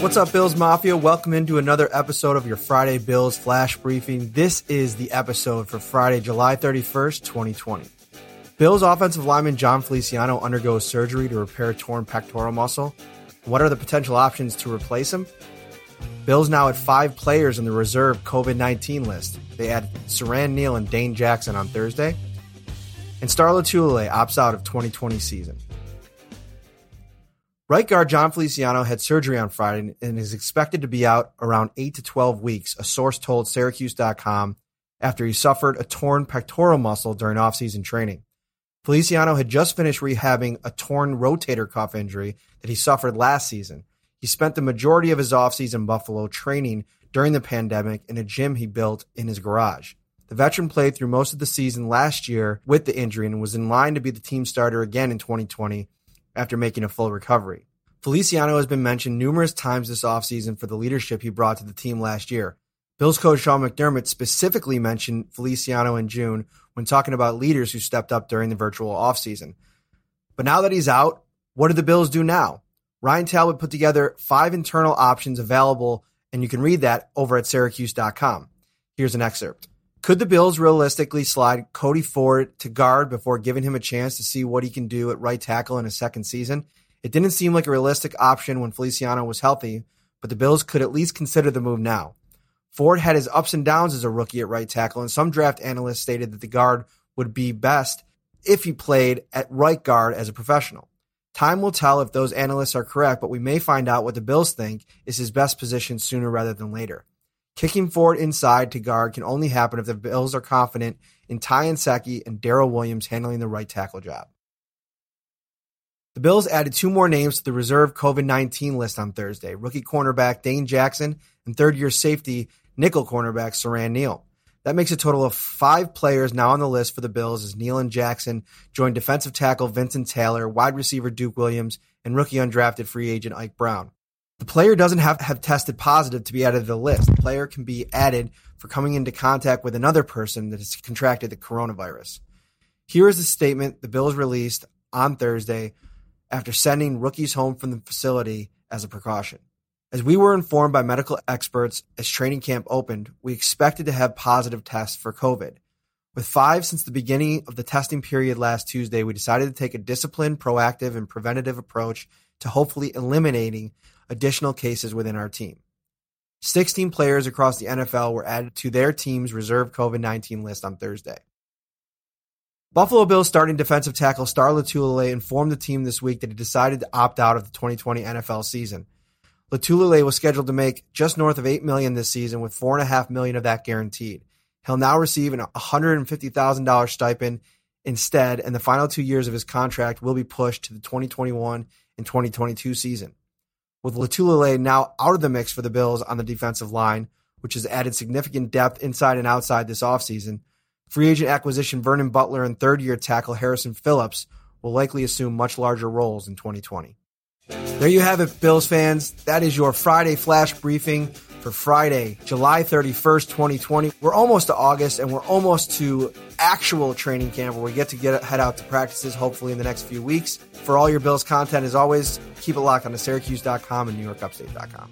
What's up, Bills Mafia? Welcome into another episode of your Friday Bills Flash Briefing. This is the episode for Friday, July 31st, 2020. Bills offensive lineman Jon Feliciano undergoes surgery to repair torn pectoral muscle. What are the potential options to replace him? Bills now at five players in the reserve COVID 19 list. They add Siran Neal and Dane Jackson on Thursday. And Star Lotulelei opts out of 2020 season. Right guard Jon Feliciano had surgery on Friday and is expected to be out around 8 to 12 weeks, a source told Syracuse.com after he suffered a torn pectoral muscle during offseason training. Feliciano had just finished rehabbing a torn rotator cuff injury that he suffered last season. He spent the majority of his offseason Buffalo training during the pandemic in a gym he built in his garage. The veteran played through most of the season last year with the injury and was in line to be the team starter again in 2020 after making a full recovery. Feliciano has been mentioned numerous times this offseason for the leadership he brought to the team last year. Bills coach Sean McDermott specifically mentioned Feliciano in June when talking about leaders who stepped up during the virtual offseason. But now that he's out, what do the Bills do now? Ryan Talbot put together five internal options available, and you can read that over at syracuse.com. Here's an excerpt. Could the Bills realistically slide Cody Ford to guard before giving him a chance to see what he can do at right tackle in his second season? It didn't seem like a realistic option when Feliciano was healthy, but the Bills could at least consider the move now. Ford had his ups and downs as a rookie at right tackle, and some draft analysts stated that the guard would be best if he played at right guard as a professional. Time will tell if those analysts are correct, but we may find out what the Bills think is his best position sooner rather than later. Kicking Ford inside to guard can only happen if the Bills are confident in Ty Nsekhe and Daryl Williams handling the right tackle job. The Bills added two more names to the reserve COVID 19 list on Thursday rookie cornerback Dane Jackson and third year safety nickel cornerback Siran Neal. That makes a total of five players now on the list for the Bills as Neal and Jackson join defensive tackle Vincent Taylor, wide receiver Duke Williams, and rookie undrafted free agent Ike Brown. The player doesn't have have tested positive to be added to the list. The player can be added for coming into contact with another person that has contracted the coronavirus. Here is the statement the Bills released on Thursday after sending rookies home from the facility as a precaution. As we were informed by medical experts as training camp opened, we expected to have positive tests for COVID. With five since the beginning of the testing period last Tuesday, we decided to take a disciplined, proactive, and preventative approach to hopefully eliminating additional cases within our team. 16 players across the NFL were added to their team's reserve COVID 19 list on Thursday. Buffalo Bills starting defensive tackle Star Lotulelei informed the team this week that he decided to opt out of the 2020 NFL season. Lotulelei was scheduled to make just north of 8 million this season, with 4.5 million of that guaranteed. He'll now receive an $150,000 stipend instead, and the final two years of his contract will be pushed to the 2021 and 2022 season with Lotulelei now out of the mix for the Bills on the defensive line, which has added significant depth inside and outside this offseason. Free agent acquisition Vernon Butler and third year tackle Harrison Phillips will likely assume much larger roles in 2020. There you have it, Bills fans. That is your Friday flash briefing for Friday, July 31st, 2020. We're almost to August and we're almost to actual training camp where we get to get head out to practices hopefully in the next few weeks. For all your Bills content, as always, keep it locked on to Syracuse.com and NewYorkUpstate.com.